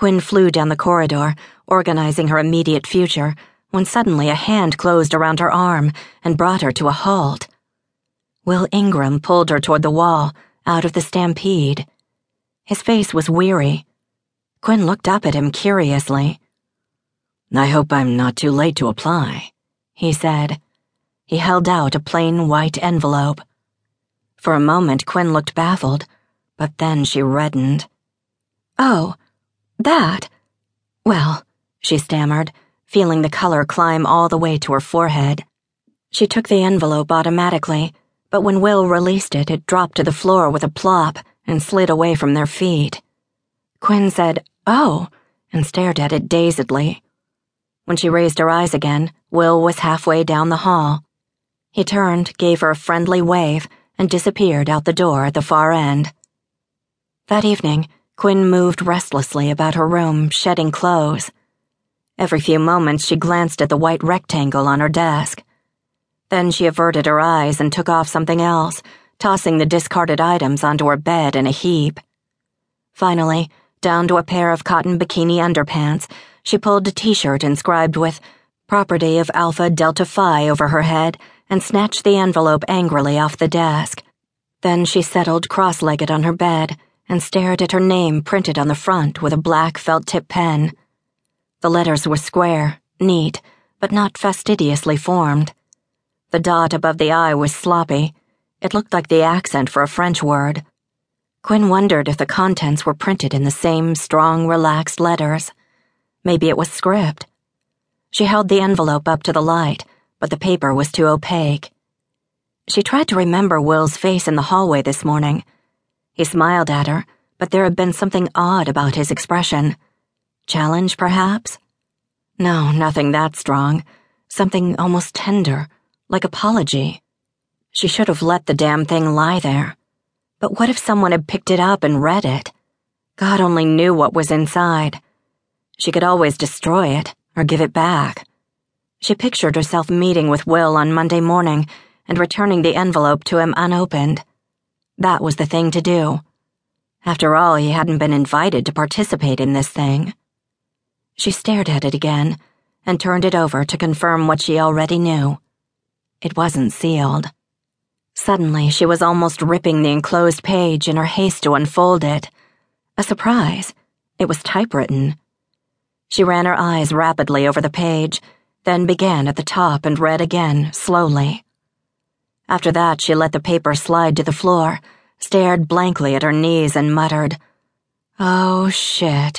Quinn flew down the corridor, organizing her immediate future, when suddenly a hand closed around her arm and brought her to a halt. Will Ingraham pulled her toward the wall, out of the stampede. His face was weary. Quinn looked up at him curiously. I hope I'm not too late to apply, he said. He held out a plain white envelope. For a moment, Quinn looked baffled, but then she reddened. Oh, that? Well, she stammered, feeling the color climb all the way to her forehead. She took the envelope automatically, but when Will released it, it dropped to the floor with a plop and slid away from their feet. Quinn said, Oh, and stared at it dazedly. When she raised her eyes again, Will was halfway down the hall. He turned, gave her a friendly wave, and disappeared out the door at the far end. That evening, Quinn moved restlessly about her room, shedding clothes. Every few moments, she glanced at the white rectangle on her desk. Then she averted her eyes and took off something else, tossing the discarded items onto her bed in a heap. Finally, down to a pair of cotton bikini underpants, she pulled a t shirt inscribed with Property of Alpha Delta Phi over her head and snatched the envelope angrily off the desk. Then she settled cross legged on her bed and stared at her name printed on the front with a black felt tip pen. The letters were square, neat, but not fastidiously formed. The dot above the I was sloppy. It looked like the accent for a French word. Quinn wondered if the contents were printed in the same strong, relaxed letters. Maybe it was script. She held the envelope up to the light, but the paper was too opaque. She tried to remember Will's face in the hallway this morning. He smiled at her, but there had been something odd about his expression. Challenge, perhaps? No, nothing that strong. Something almost tender like apology. She should have let the damn thing lie there. But what if someone had picked it up and read it? God only knew what was inside. She could always destroy it or give it back. She pictured herself meeting with Will on Monday morning and returning the envelope to him unopened. That was the thing to do. After all, he hadn't been invited to participate in this thing. She stared at it again and turned it over to confirm what she already knew. It wasn't sealed. Suddenly, she was almost ripping the enclosed page in her haste to unfold it. A surprise. It was typewritten. She ran her eyes rapidly over the page, then began at the top and read again, slowly. After that, she let the paper slide to the floor, stared blankly at her knees, and muttered, Oh, shit.